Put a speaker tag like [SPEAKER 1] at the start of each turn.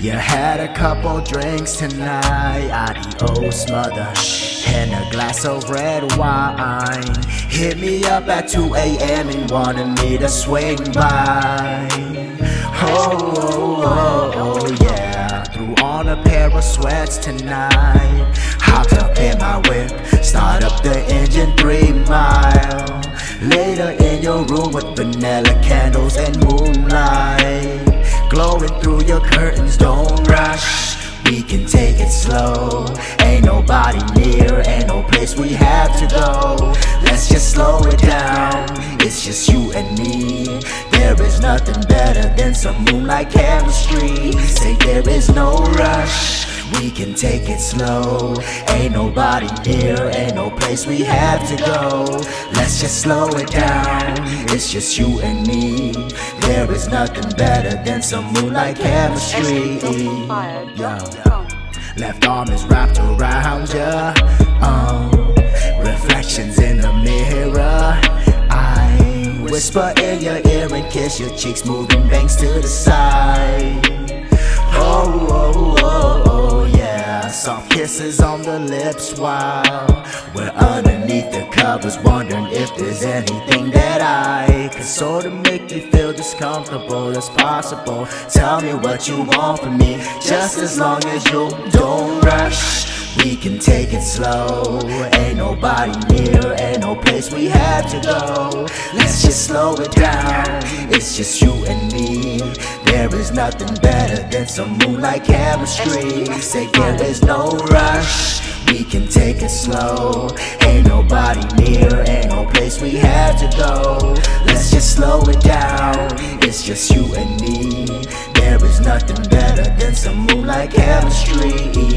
[SPEAKER 1] You had a couple drinks tonight, adios mother, and a glass of red wine. Hit me up at 2 a.m. and wanted me to swing by. Oh, oh, oh, oh, yeah. Threw on a pair of sweats tonight. Hopped up in my whip, start up the engine three mile. Later in your room with vanilla candles and moonlight. Glowing through your curtains, don't rush. We can take it slow. Ain't nobody near, ain't no place we have to go. Let's just slow it down. It's just you and me. There is nothing better than some moonlight chemistry. Say there is no rush. Can take it slow. Ain't nobody near, ain't no place we have to go. Let's just slow it down. It's just you and me. There is nothing better than some moonlight chemistry. Yeah. Left arm is wrapped around ya. Um, reflections in the mirror. I whisper in your ear and kiss your cheeks, moving bangs to the side. Oh, oh, oh, oh, yeah. Soft kisses on the lips while we're underneath the covers, wondering if there's anything that I could sort of make you feel discomfortable as possible. Tell me what you want from me, just as long as you don't rush. We can take it slow. Ain't nobody near, ain't no place we have to go. Let's just slow it down. It's just you and me. There is nothing better than some moonlight chemistry. Say there is no rush. We can take it slow. Ain't nobody near, ain't no place we have to go. Let's just slow it down. It's just you and me. There is nothing better than some moonlight chemistry.